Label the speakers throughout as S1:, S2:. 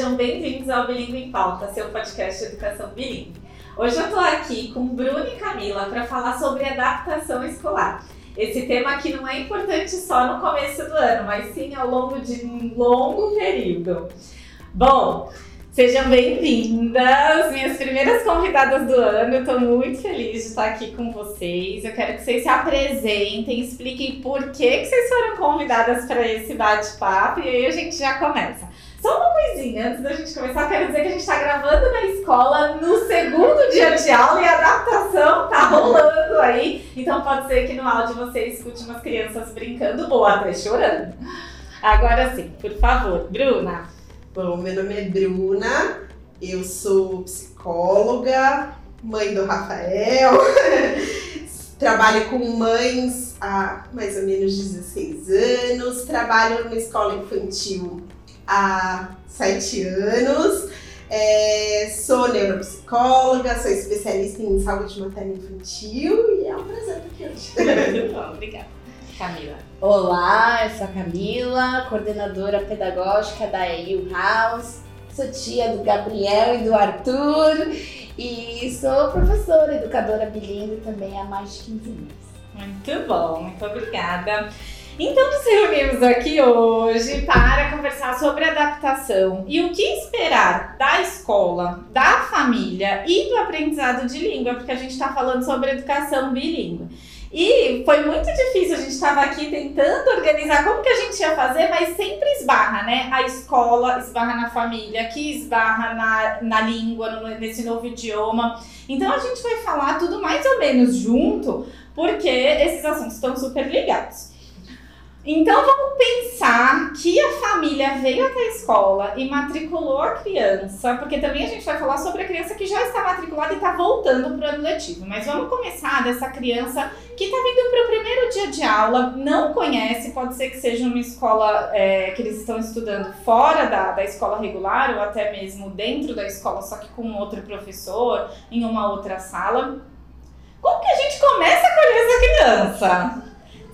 S1: sejam bem-vindos ao Bilingue em Pauta, seu podcast de educação bilíngue. Hoje eu estou aqui com Bruno e Camila para falar sobre adaptação escolar. Esse tema aqui não é importante só no começo do ano, mas sim ao longo de um longo período. Bom, Sejam bem-vindas, minhas primeiras convidadas do ano. Eu estou muito feliz de estar aqui com vocês. Eu quero que vocês se apresentem, expliquem por que, que vocês foram convidadas para esse bate-papo e aí a gente já começa. Só uma coisinha, antes da gente começar, quero dizer que a gente está gravando na escola no segundo dia de aula e a adaptação tá rolando aí. Então pode ser que no áudio você escute umas crianças brincando ou até chorando. Agora sim, por favor, Bruna.
S2: Bom, meu nome é Bruna, eu sou psicóloga, mãe do Rafael, trabalho com mães há mais ou menos 16 anos, trabalho numa escola infantil há 7 anos, é, sou neuropsicóloga, sou especialista em saúde materna infantil e é um prazer estar aqui hoje.
S1: Obrigada. Camila.
S3: Olá, eu sou a Camila, coordenadora pedagógica da EU House. Sou tia do Gabriel e do Arthur e sou professora, educadora bilíngue também há mais de 15 anos.
S1: Muito bom, muito obrigada. Então, nos reunimos aqui hoje para conversar sobre adaptação e o que esperar da escola, da família e do aprendizado de língua, porque a gente está falando sobre educação bilíngue. E foi muito difícil, a gente estava aqui tentando organizar como que a gente ia fazer, mas sempre esbarra, né? A escola esbarra na família, aqui esbarra na, na língua, no, nesse novo idioma. Então a gente vai falar tudo mais ou menos junto, porque esses assuntos estão super ligados. Então vamos pensar que a família veio até a escola e matriculou a criança, porque também a gente vai falar sobre a criança que já está matriculada e está voltando para o ano letivo. Mas vamos começar dessa criança que está vindo para o primeiro dia de aula, não conhece, pode ser que seja uma escola é, que eles estão estudando fora da, da escola regular ou até mesmo dentro da escola, só que com outro professor, em uma outra sala. Como que a gente começa a acolher essa criança?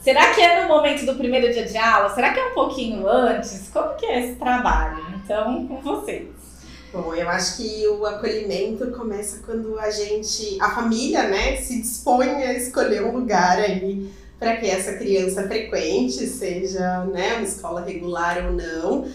S1: Será que é no momento do primeiro dia de aula? Será que é um pouquinho antes? Como que é esse trabalho? Então, com vocês.
S2: Bom, eu acho que o acolhimento começa quando a gente, a família, né, se dispõe a escolher um lugar aí para que essa criança frequente, seja né, uma escola regular ou não,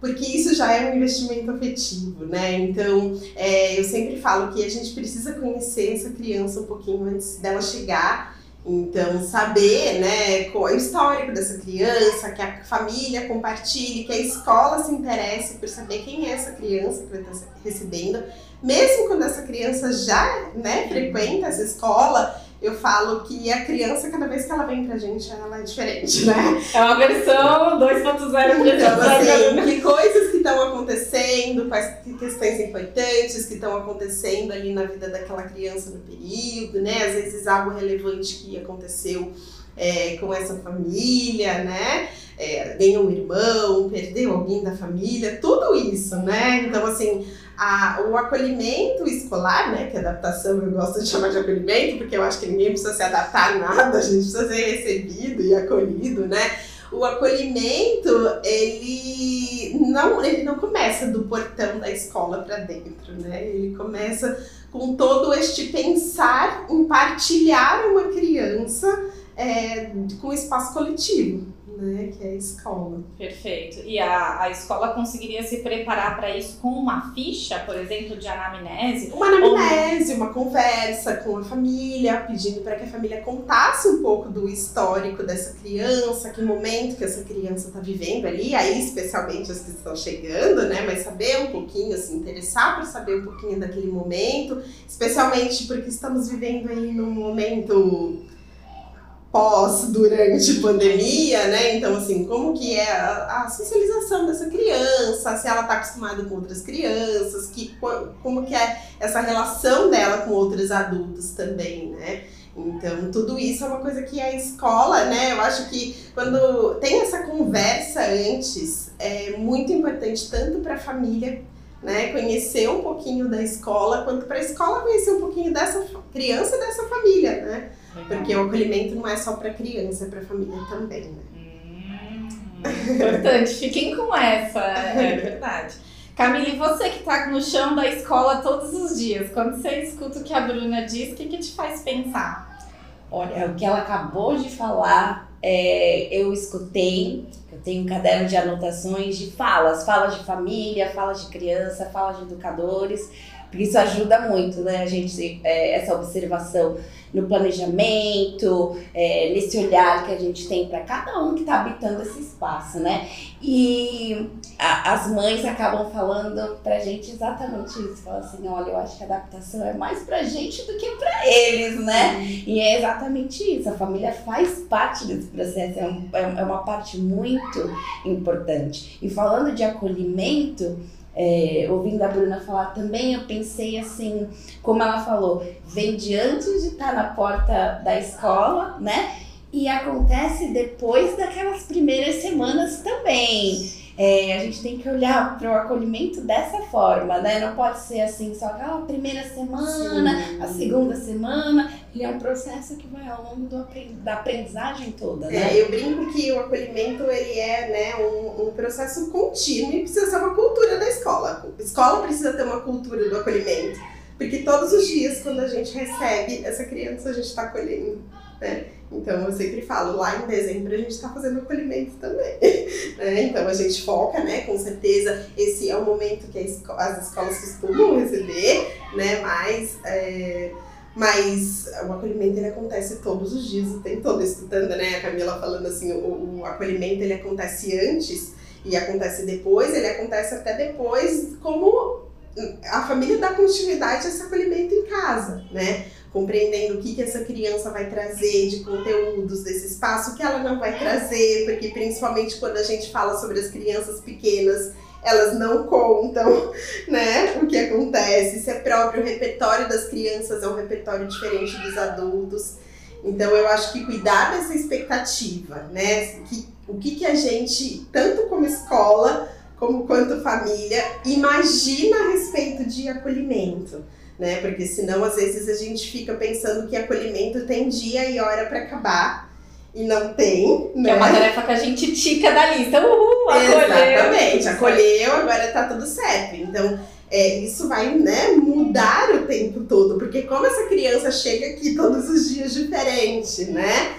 S2: porque isso já é um investimento afetivo, né? Então, é, eu sempre falo que a gente precisa conhecer essa criança um pouquinho antes dela chegar então, saber né, qual é o histórico dessa criança, que a família compartilhe, que a escola se interesse por saber quem é essa criança que vai estar recebendo. Mesmo quando essa criança já né, frequenta essa escola, eu falo que a criança, cada vez que ela vem pra gente, ela é diferente, né?
S1: É uma versão 2.0
S2: Então, assim, que coisas que estão acontecendo, quais questões importantes que estão acontecendo ali na vida daquela criança no período, né? Às vezes algo relevante que aconteceu é, com essa família, né? É, ganhou um irmão, perdeu alguém da família, tudo isso, né? Então, assim, a, o acolhimento escolar, né, que é adaptação eu gosto de chamar de acolhimento, porque eu acho que ninguém precisa se adaptar a nada, a gente precisa ser recebido e acolhido, né? O acolhimento, ele não, ele não começa do portão da escola para dentro, né? Ele começa com todo este pensar em partilhar uma criança é, com espaço coletivo né, que é a escola.
S1: Perfeito. E a, a escola conseguiria se preparar para isso com uma ficha, por exemplo, de anamnese?
S2: Uma anamnese, ou... uma conversa com a família, pedindo para que a família contasse um pouco do histórico dessa criança, que momento que essa criança está vivendo ali, aí especialmente as que estão chegando, né, mas saber um pouquinho, se interessar para saber um pouquinho daquele momento, especialmente porque estamos vivendo aí num momento pós, durante pandemia, né? Então, assim, como que é a, a socialização dessa criança, se ela está acostumada com outras crianças, que, como que é essa relação dela com outros adultos também, né? Então, tudo isso é uma coisa que a escola, né? Eu acho que quando tem essa conversa antes, é muito importante tanto para a família, né, conhecer um pouquinho da escola, quanto para a escola conhecer um pouquinho dessa criança e dessa família, né? Porque o acolhimento não é só para criança, é para família também, né?
S1: Hum, importante, fiquem com essa, é verdade. Camila, e você que tá no chão da escola todos os dias, quando você escuta o que a Bruna diz, o que, que te faz pensar?
S3: Olha, o que ela acabou de falar, é, eu escutei, eu tenho um caderno de anotações de falas, falas de família, falas de criança, falas de educadores, porque isso ajuda muito, né, a gente, é, essa observação no planejamento, é, nesse olhar que a gente tem para cada um que está habitando esse espaço, né? E a, as mães acabam falando para a gente exatamente isso. Falam assim: olha, eu acho que a adaptação é mais para a gente do que para eles, né? E é exatamente isso. A família faz parte desse processo, é, um, é, é uma parte muito importante. E falando de acolhimento, é, ouvindo a Bruna falar também, eu pensei assim, como ela falou, vem de antes de estar tá na porta da escola, né? E acontece depois daquelas primeiras semanas também. É, a gente tem que olhar para o acolhimento dessa forma, né? Não pode ser assim, só aquela primeira semana, Sim. a segunda semana. Ele é um processo que vai ao longo do, da aprendizagem toda, né?
S2: É, eu brinco que o acolhimento ele é né, um, um processo contínuo e precisa ser uma cultura da escola. A escola precisa ter uma cultura do acolhimento. Porque todos os dias, quando a gente recebe essa criança, a gente está acolhendo. Né? Então eu sempre falo, lá em dezembro a gente está fazendo acolhimento também. né? Então a gente foca, né? Com certeza esse é o momento que as escolas costumam receber, né? Mas, é, mas o acolhimento ele acontece todos os dias, o tempo todo escutando, né? A Camila falando assim, o, o acolhimento ele acontece antes e acontece depois, ele acontece até depois, como a família dá continuidade a esse acolhimento em casa, né? compreendendo o que, que essa criança vai trazer de conteúdos desse espaço, o que ela não vai trazer, porque principalmente quando a gente fala sobre as crianças pequenas, elas não contam, né, o que acontece, se é próprio repertório das crianças é um repertório diferente dos adultos. Então eu acho que cuidar dessa expectativa, né, que, o que, que a gente, tanto como escola, como quanto família, imagina a respeito de acolhimento né? Porque senão às vezes a gente fica pensando que acolhimento tem dia e hora para acabar e não tem,
S1: né? Que é uma né? tarefa que a gente tica da lista. Uhul, acolheu.
S2: Exatamente, acolheu, agora tá tudo certo. Então, é, isso vai né, mudar o tempo todo, porque como essa criança chega aqui todos os dias diferente, né?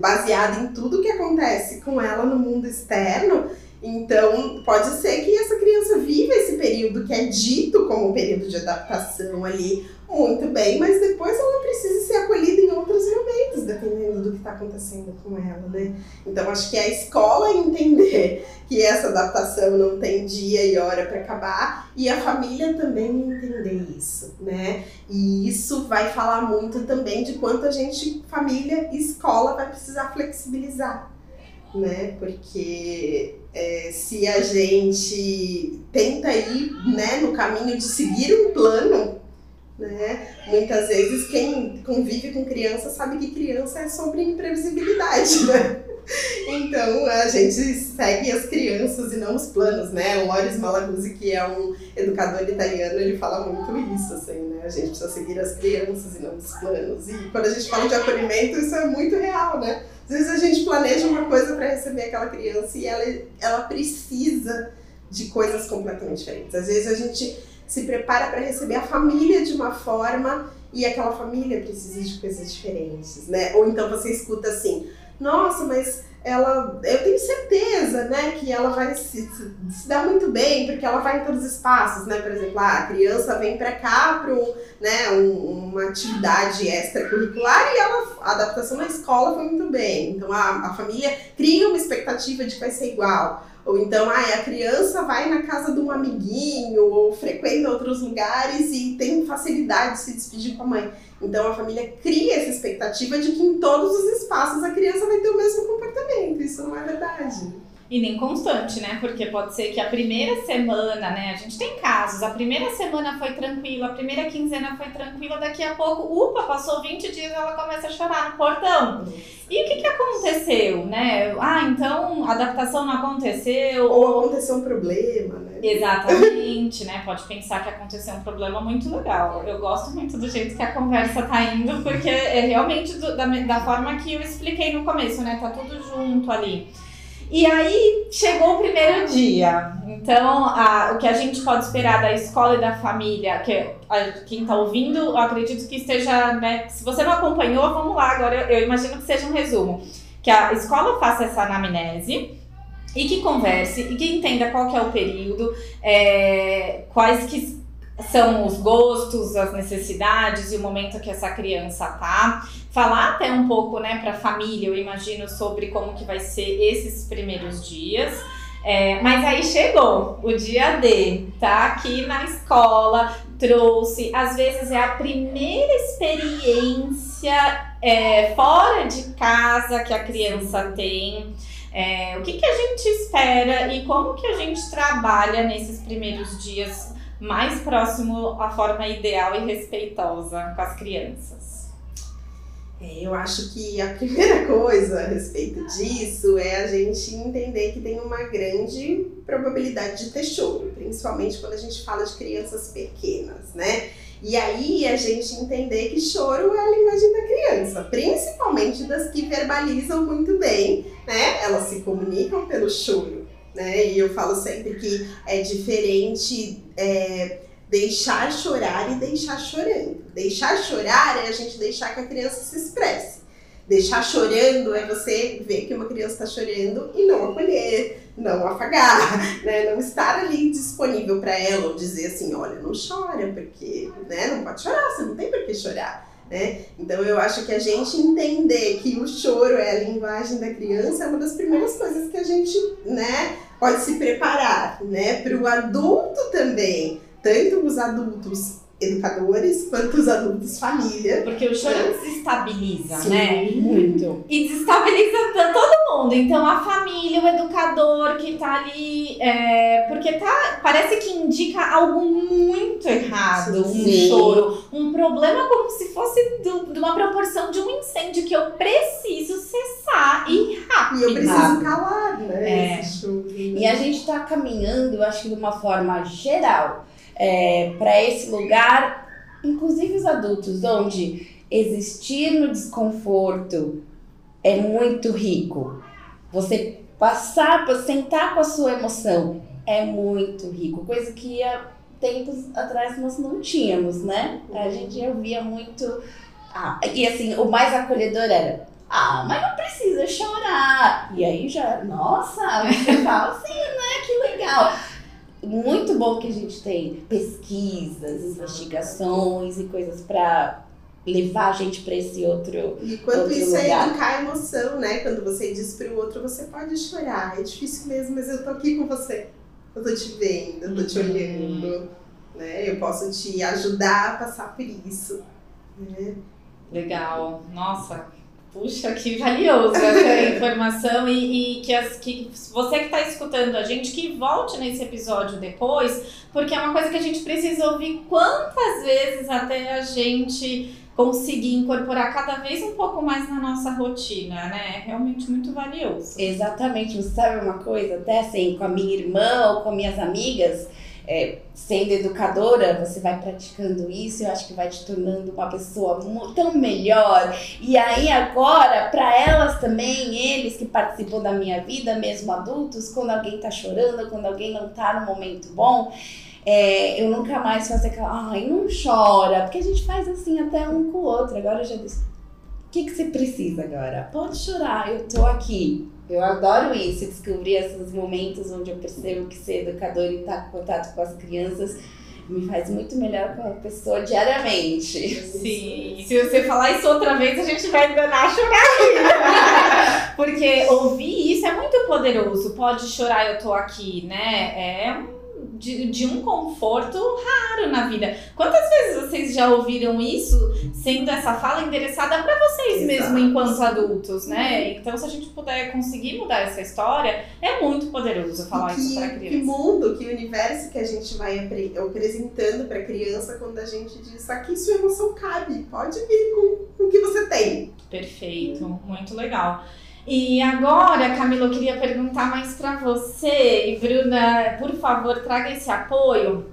S2: Baseado em tudo que acontece com ela no mundo externo, então, pode ser que essa criança viva esse período que é dito como período de adaptação ali muito bem, mas depois ela precisa ser acolhida em outros momentos, dependendo do que está acontecendo com ela, né? Então, acho que a escola entender que essa adaptação não tem dia e hora para acabar e a família também entender isso, né? E isso vai falar muito também de quanto a gente, família e escola, vai precisar flexibilizar né? Porque é, se a gente tenta ir né, no caminho de seguir um plano, né? Muitas vezes quem convive com criança sabe que criança é sobre imprevisibilidade, né? Então a gente segue as crianças e não os planos, né? O Loris Malaguzzi, que é um educador italiano, ele fala muito isso, assim, né? A gente precisa seguir as crianças e não os planos. E quando a gente fala de acolhimento, isso é muito real, né? Às vezes a gente planeja uma coisa para receber aquela criança e ela, ela precisa de coisas completamente diferentes. Às vezes a gente se prepara para receber a família de uma forma e aquela família precisa de coisas diferentes, né? Ou então você escuta assim, nossa, mas ela, eu tenho certeza, né, que ela vai se, se dar muito bem, porque ela vai em todos os espaços, né, por exemplo, ah, a criança vem para cá para né, um, uma atividade extracurricular e ela, a adaptação na escola foi muito bem, então a, a família cria uma expectativa de que vai ser igual, ou então, ah, a criança vai na casa de um amiguinho, ou frequenta outros lugares e tem facilidade de se despedir com a mãe. Então a família cria essa expectativa de que em todos os espaços a criança vai ter o mesmo comportamento. Isso não é verdade.
S1: E nem constante, né? Porque pode ser que a primeira semana, né? A gente tem casos, a primeira semana foi tranquila, a primeira quinzena foi tranquila, daqui a pouco, upa, passou 20 dias ela começa a chorar no portão. E o que, que aconteceu, né? Ah, então a adaptação não aconteceu.
S2: Ou aconteceu um problema, né?
S1: Exatamente, né? Pode pensar que aconteceu um problema muito legal. Eu gosto muito do jeito que a conversa tá indo, porque é realmente do, da, da forma que eu expliquei no começo, né? Tá tudo junto ali. E aí chegou o primeiro dia. Então, a, o que a gente pode esperar da escola e da família, que a, quem está ouvindo, acredito que esteja, né? Se você não acompanhou, vamos lá, agora eu, eu imagino que seja um resumo. Que a escola faça essa anamnese e que converse e que entenda qual que é o período, é, quais que são os gostos, as necessidades e o momento que essa criança tá. Falar até um pouco, né, para a família, eu imagino, sobre como que vai ser esses primeiros dias. É, mas aí chegou o dia D, tá aqui na escola, trouxe, às vezes é a primeira experiência é, fora de casa que a criança tem. É, o que, que a gente espera e como que a gente trabalha nesses primeiros dias mais próximo à forma ideal e respeitosa com as crianças?
S2: É, eu acho que a primeira coisa a respeito disso é a gente entender que tem uma grande probabilidade de ter choro, principalmente quando a gente fala de crianças pequenas, né? E aí a gente entender que choro é a linguagem da criança, principalmente das que verbalizam muito bem, né? Elas se comunicam pelo choro né? E eu falo sempre que é diferente é, deixar chorar e deixar chorando. Deixar chorar é a gente deixar que a criança se expresse. Deixar chorando é você ver que uma criança está chorando e não acolher, não afagar, né? não estar ali disponível para ela ou dizer assim, olha, não chora, porque né? não pode chorar, você não tem por que chorar. Né? Então eu acho que a gente entender que o choro é a linguagem da criança é uma das primeiras coisas que a gente né, pode se preparar, né? Para o adulto também, tanto os adultos educadores quanto os adultos família.
S1: Porque o choro desestabiliza,
S2: Sim,
S1: né?
S2: Muito.
S1: E desestabiliza todo mundo. Então a família, o educador que tá ali. É, porque tá. Parece que indica algo muito errado,
S2: Sim.
S1: um choro, um problema como se fosse do, de uma proporção de um incêndio que eu preciso cessar e rápido.
S2: E eu preciso calar, né?
S1: É.
S3: E a gente está caminhando, acho que de uma forma geral, para esse lugar, inclusive os adultos, onde existir no desconforto é muito rico. Você passar, sentar com a sua emoção é muito rico, coisa que há tempos atrás nós não tínhamos, né? A gente ouvia muito. Ah, e assim, o mais acolhedor era. Ah, mas não precisa chorar. E aí já, nossa, você fala assim, né? Que legal. Muito bom que a gente tem pesquisas, investigações e coisas para levar a gente para esse outro.
S2: E quanto
S3: Outro
S2: isso é
S3: lugar.
S2: educar a emoção, né? Quando você diz para o outro, você pode chorar. É difícil mesmo, mas eu tô aqui com você. Eu tô te vendo, eu tô te
S1: Uhum.
S2: olhando. Né? Eu posso te ajudar a passar por isso. Né?
S1: Legal. Nossa, puxa, que valioso essa informação e, e que, as, que você que está escutando a gente, que volte nesse episódio depois, porque é uma coisa que a gente precisa ouvir quantas vezes até a gente conseguir incorporar cada vez um pouco mais na nossa rotina, né? É realmente muito valioso.
S3: Exatamente, você sabe uma coisa? Até assim, com a minha irmã ou com minhas amigas, é, sendo educadora, você vai praticando isso, eu acho que vai te tornando uma pessoa tão melhor. E aí agora, para elas também, eles que participam da minha vida, mesmo adultos, quando alguém tá chorando, quando alguém não tá no momento bom, é, eu nunca mais faço aquela, ai, não chora, porque a gente faz assim até um com o outro. Agora eu já disse, o que, que você precisa agora? Pode chorar, eu tô aqui. Eu adoro isso, descobrir esses momentos onde eu percebo que ser educador e estar em contato com as crianças me faz muito melhor como pessoa diariamente.
S1: Sim, se você falar isso outra vez, a gente vai enganar a chorar. Porque ouvir isso é muito poderoso. Pode chorar, eu tô aqui, né? É um- de, de um conforto raro na vida. Quantas vezes vocês já ouviram isso sendo essa fala endereçada para vocês
S2: Exato.
S1: mesmo enquanto adultos, né? Então, se a gente puder conseguir mudar essa história, é muito poderoso falar
S2: E
S1: isso para
S2: que, que
S1: criança.
S2: mundo, que universo que a gente vai apre- apresentando para a criança quando a gente diz aqui sua emoção cabe, pode vir com, com o que você tem.
S1: Perfeito, muito legal. E agora, Camila, eu queria perguntar mais para você. E Bruna, por favor, traga esse apoio.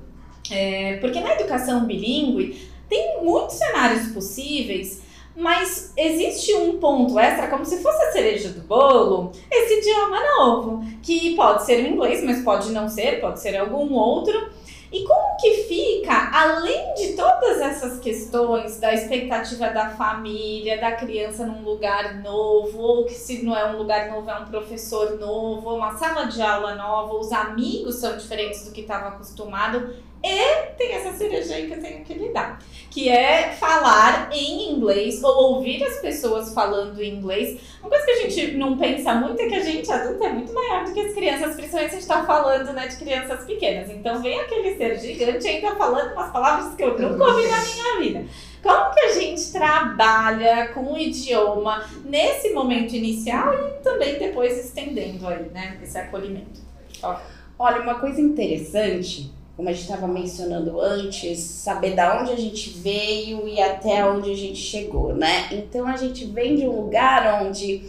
S1: É, porque na educação bilíngue tem muitos cenários possíveis, Mas existe um ponto extra, como se fosse a cereja do bolo, esse idioma novo, que pode ser o inglês, mas pode não ser, pode ser algum outro. E como que fica, além de todas essas questões da expectativa da família, da criança num lugar novo, ou que se não é um lugar novo, é um professor novo, uma sala de aula nova, os amigos são diferentes do que estava acostumado, e tem essa cerejinha que eu tenho que lidar, que é falar em inglês ou ouvir as pessoas falando em inglês. Uma coisa que a gente não pensa muito é que a gente adulta é muito maior do que as crianças, principalmente a gente está falando né, de crianças pequenas. Então vem aquele ser gigante ainda falando umas palavras que eu nunca ouvi na minha vida. Como que a gente trabalha com o idioma nesse momento inicial e também depois estendendo aí, né, esse acolhimento?
S3: Ó. Olha, uma coisa interessante como a gente estava mencionando antes, saber da onde a gente veio e até onde a gente chegou, né? Então a gente vem de um lugar onde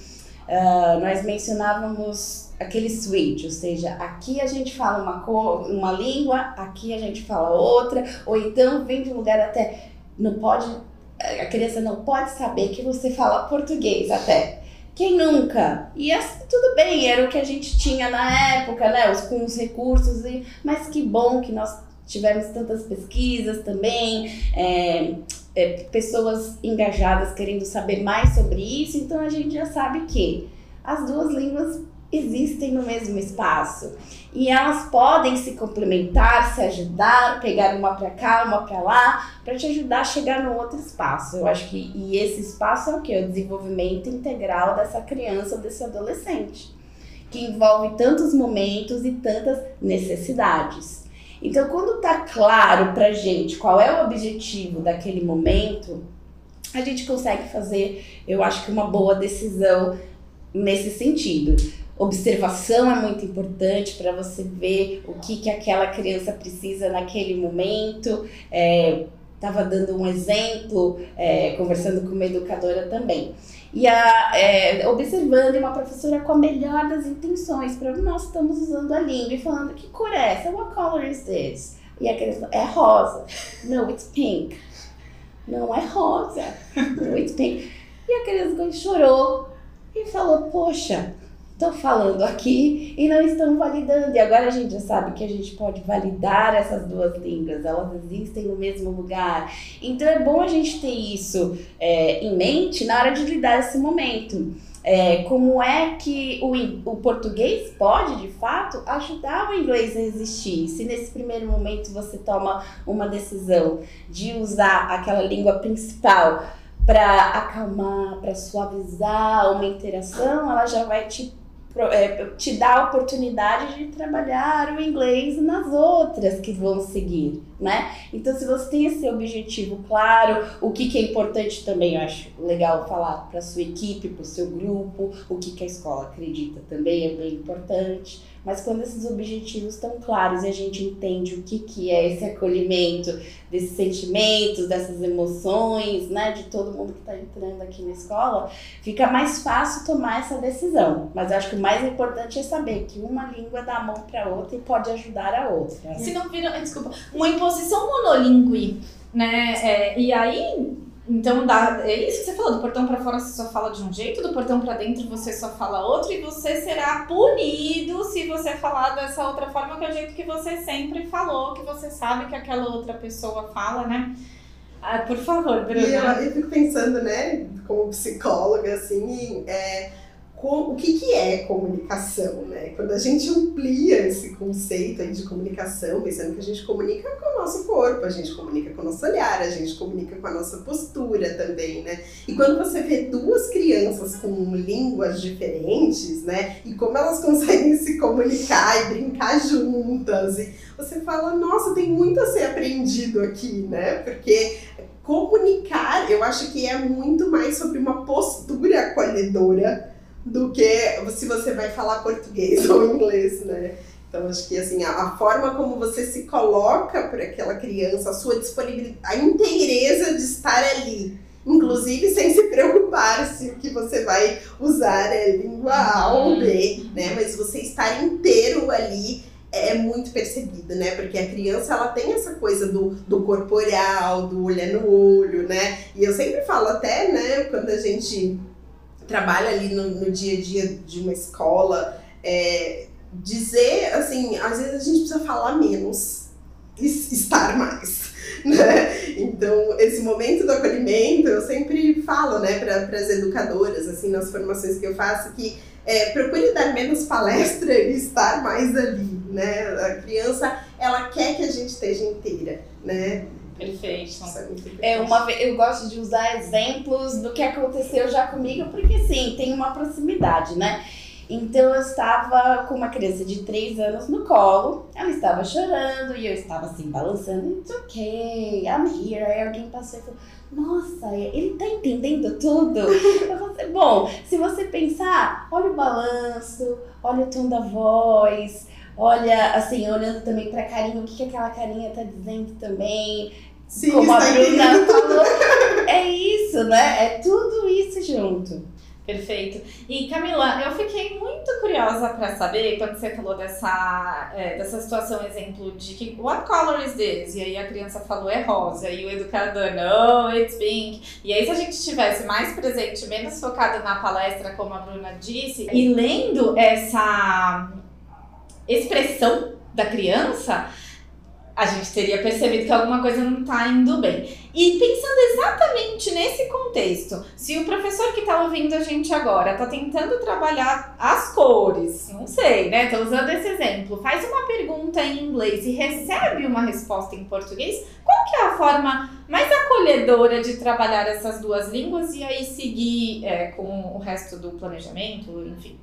S3: uh, nós mencionávamos aquele switch, ou seja, aqui a gente fala uma, cor, uma língua, aqui a gente fala outra, ou então vem de um lugar até não pode a criança não pode saber que você fala português até. Quem nunca? E assim, tudo bem, era o que a gente tinha na época, né? Os, com os recursos, e, mas que bom que nós tivemos tantas pesquisas também, é, é, pessoas engajadas querendo saber mais sobre isso, então a gente já sabe que as duas línguas existem no mesmo espaço e elas podem se complementar, se ajudar, pegar uma para cá, uma para lá, para te ajudar a chegar no outro espaço. Eu acho que e esse espaço é o que o desenvolvimento integral dessa criança desse adolescente, que envolve tantos momentos e tantas necessidades. Então, quando tá claro pra gente qual é o objetivo daquele momento, a gente consegue fazer, eu acho que uma boa decisão nesse sentido. Observação é muito importante para você ver o que, que aquela criança precisa naquele momento. Estava é, dando um exemplo, é, conversando com uma educadora também. E a, é, observando uma professora com a melhor das intenções, para nós estamos usando a língua e falando: que cor é essa? What color is this? E a criança é rosa. No, it's pink. Não é rosa. No, it's pink. E a criança chorou e falou: Poxa, estão falando aqui e não estão validando. E agora a gente já sabe que a gente pode validar essas duas línguas, elas existem no mesmo lugar. Então é bom a gente ter isso é, em mente na hora de lidar esse momento. É, como é que o, o português pode, de fato, ajudar o inglês a existir? Se nesse primeiro momento você toma uma decisão de usar aquela língua principal para acalmar, para suavizar uma interação, ela já vai te te dá a oportunidade de trabalhar o inglês nas outras que vão seguir, né? Então, se você tem esse objetivo claro, o que, que é importante também, eu acho legal falar para sua equipe, para o seu grupo, o que, que a escola acredita também é bem importante. Mas quando esses objetivos estão claros e a gente entende o que, que é esse acolhimento desses sentimentos, dessas emoções, né, de todo mundo que está entrando aqui na escola, fica mais fácil tomar essa decisão. Mas eu acho que o mais importante é saber que uma língua dá a mão para outra e pode ajudar a outra.
S1: Se não vira, desculpa, uma imposição monolíngue, né? É, e aí então dá, é isso que você falou, do portão para fora você só fala de um jeito, do portão para dentro você só fala outro e você será punido se você falar dessa outra forma que é o jeito que você sempre falou, que você sabe que aquela outra pessoa fala, né? Ah, por favor, Bruna.
S2: E eu, eu fico pensando, né, como psicóloga, assim, é, o que, que é comunicação, né? Quando a gente amplia esse conceito de comunicação, pensando que a gente comunica com o nosso corpo, a gente comunica com o nosso olhar, a gente comunica com a nossa postura também, né? E quando você vê duas crianças com línguas diferentes, né? E como elas conseguem se comunicar e brincar juntas, e você fala, nossa, tem muito a ser aprendido aqui, né? Porque comunicar, eu acho que é muito mais sobre uma postura acolhedora do que se você vai falar português ou inglês, né? Então, acho que assim, a, a forma como você se coloca para aquela criança, a sua disponibilidade, a inteireza de estar ali, inclusive sem se preocupar se o que você vai usar é língua A ou B, né? Mas você estar inteiro ali é muito percebido, né? Porque a criança ela tem essa coisa do, do corporal, do olhar no olho, né? E eu sempre falo até, né, quando a gente trabalha ali no, no dia a dia de uma escola, é, dizer assim, às vezes a gente precisa falar menos, estar mais. Né? Então, esse momento do acolhimento, eu sempre falo né, para as educadoras, assim, nas formações que eu faço, que é, procure dar menos palestra e estar mais ali, né? A criança, ela quer que a gente esteja inteira, né?
S1: Perfeito.
S3: É, é uma, eu gosto de usar exemplos do que aconteceu já comigo, porque sim, tem uma proximidade, né? Então eu estava com uma criança de 3 anos no colo, ela estava chorando e eu estava assim balançando, it's okay, I'm here. Aí alguém passou e falou, nossa, ele tá entendendo tudo? Eu falei, bom, se você pensar, olha o balanço, olha o tom da voz, olha, assim, olhando também pra carinha, o que, que aquela carinha tá dizendo também.
S2: Sim,
S3: Como a Bruna falou, é isso, né? É tudo isso junto.
S1: Perfeito. E Camila, eu fiquei muito curiosa para saber quando você falou dessa, é, dessa situação, exemplo de que what color is this? E aí a criança falou é rosa e o educador no, it's pink. E aí se a gente estivesse mais presente, menos focado na palestra, como a Bruna disse, e lendo essa expressão da criança, a gente teria percebido que alguma coisa não está indo bem. E pensando exatamente nesse contexto, se o professor que está ouvindo a gente agora está tentando trabalhar as cores, não sei, né? Estou usando esse exemplo, faz uma pergunta em inglês e recebe uma resposta em português, qual que é a forma mais acolhedora de trabalhar essas duas línguas e aí seguir é, com o resto do planejamento, enfim?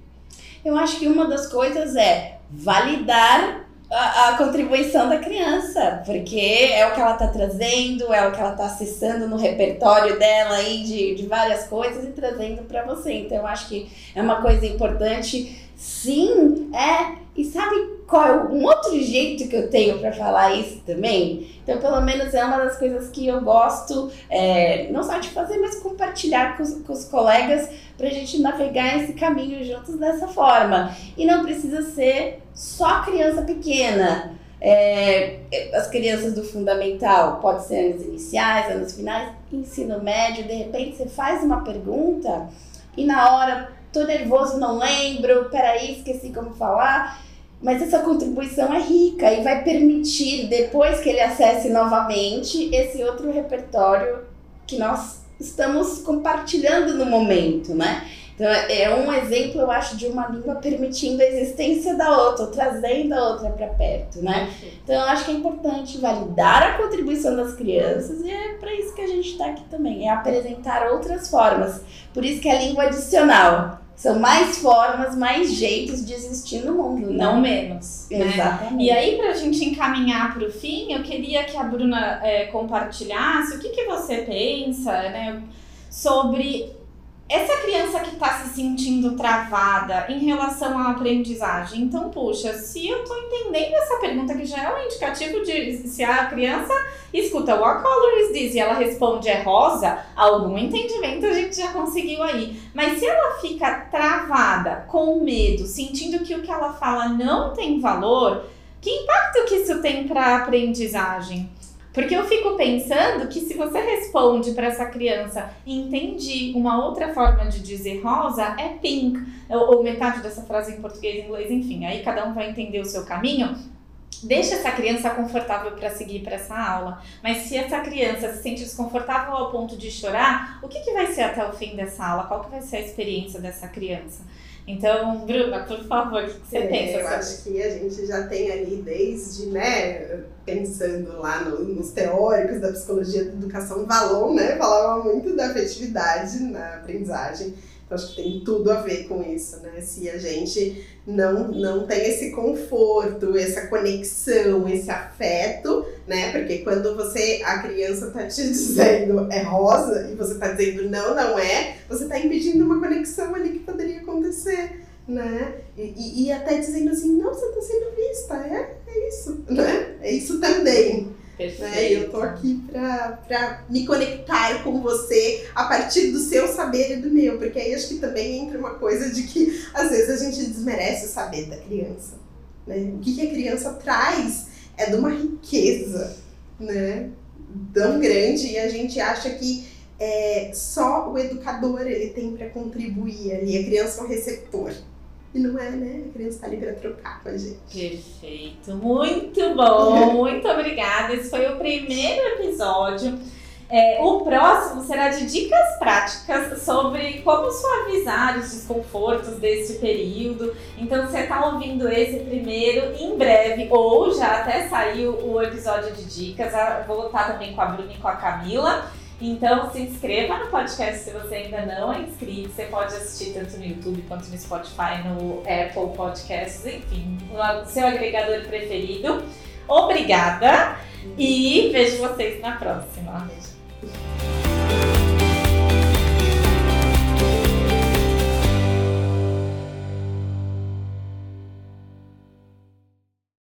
S3: Eu acho que uma das coisas é validar a, a, contribuição da criança, porque é o que ela está trazendo, é o que ela está acessando no repertório dela aí de, de várias coisas e trazendo para você. Então, eu acho que é uma coisa importante. Sim, é. E sabe qual é um outro jeito que eu tenho para falar isso também? Então, pelo menos é uma das coisas que eu gosto, é, não só de fazer, mas compartilhar com os, com os colegas para a gente navegar esse caminho juntos dessa forma. E não precisa ser só criança pequena. É, as crianças do fundamental, pode ser anos iniciais, anos finais, ensino médio, de repente você faz uma pergunta e na hora, tô nervoso, não lembro, peraí, esqueci como falar. Mas essa contribuição é rica e vai permitir, depois que ele acesse novamente, esse outro repertório que nós estamos compartilhando no momento, né? Então, é um exemplo, eu acho, de uma língua permitindo a existência da outra, trazendo a outra para perto, né? Então, eu acho que é importante validar a contribuição das crianças e é para isso que a gente está aqui também, é apresentar outras formas. Por isso que é língua adicional. São mais formas, mais jeitos de existir no mundo,
S1: né? não menos.
S3: Né? Exatamente.
S1: E aí, para a gente encaminhar para o fim, eu queria que a Bruna é, compartilhasse o que, que você pensa né, sobre essa criança que está se sentindo travada em relação à aprendizagem, então, puxa, se eu estou entendendo essa pergunta, que já é um indicativo de se a criança escuta what color is this e ela responde é rosa, algum entendimento a gente já conseguiu aí. Mas se ela fica travada, com medo, sentindo que o que ela fala não tem valor, que impacto que isso tem para a aprendizagem? Porque eu fico pensando que se você responde para essa criança, entendi uma outra forma de dizer rosa é pink, ou, metade dessa frase em português e inglês, enfim, aí cada um vai entender o seu caminho. Deixa essa criança confortável para seguir para essa aula. Mas se essa criança se sente desconfortável ao ponto de chorar, o que, que vai ser até o fim dessa aula? Qual que vai ser a experiência dessa criança? Então, Bruna, por favor, o que você é, pensa?
S2: Eu acho que a gente já tem ali desde, né, pensando lá no, nos teóricos da psicologia da educação, Valon, né, falava muito da afetividade na aprendizagem. Então, acho que tem tudo a ver com isso, né? Se a gente não, não tem esse conforto, essa conexão, esse afeto, né? Porque quando você, a criança tá te dizendo é rosa e você tá dizendo não, não é, você tá impedindo uma conexão ali que poderia acontecer, né? E, e, e até dizendo assim, não, você tá sendo vista, é, é isso, né? É isso também.
S1: Perfeito.
S2: Né? Eu tô aqui para me conectar com você a partir do seu saber e do meu, porque aí acho que também entra uma coisa de que às vezes a gente desmerece o saber da criança. Né? O que, que a criança traz é de uma riqueza né? tão grande e a gente acha que é, só o educador ele tem para contribuir ali, a criança é um receptor. E não é, né? A criança está ali para trocar com a gente.
S1: Perfeito, muito bom, muito obrigada. Esse foi o primeiro episódio. É, o próximo será de dicas práticas sobre como suavizar os desconfortos desse período. Então, você está ouvindo esse primeiro em breve, ou já até saiu o episódio de dicas. Vou estar também com a Bruna e com a Camila. Então se inscreva no podcast se você ainda não é inscrito. Você pode assistir tanto no YouTube quanto no Spotify, no Apple Podcasts, enfim, no seu agregador preferido. Obrigada e vejo vocês na próxima.
S2: Beijo.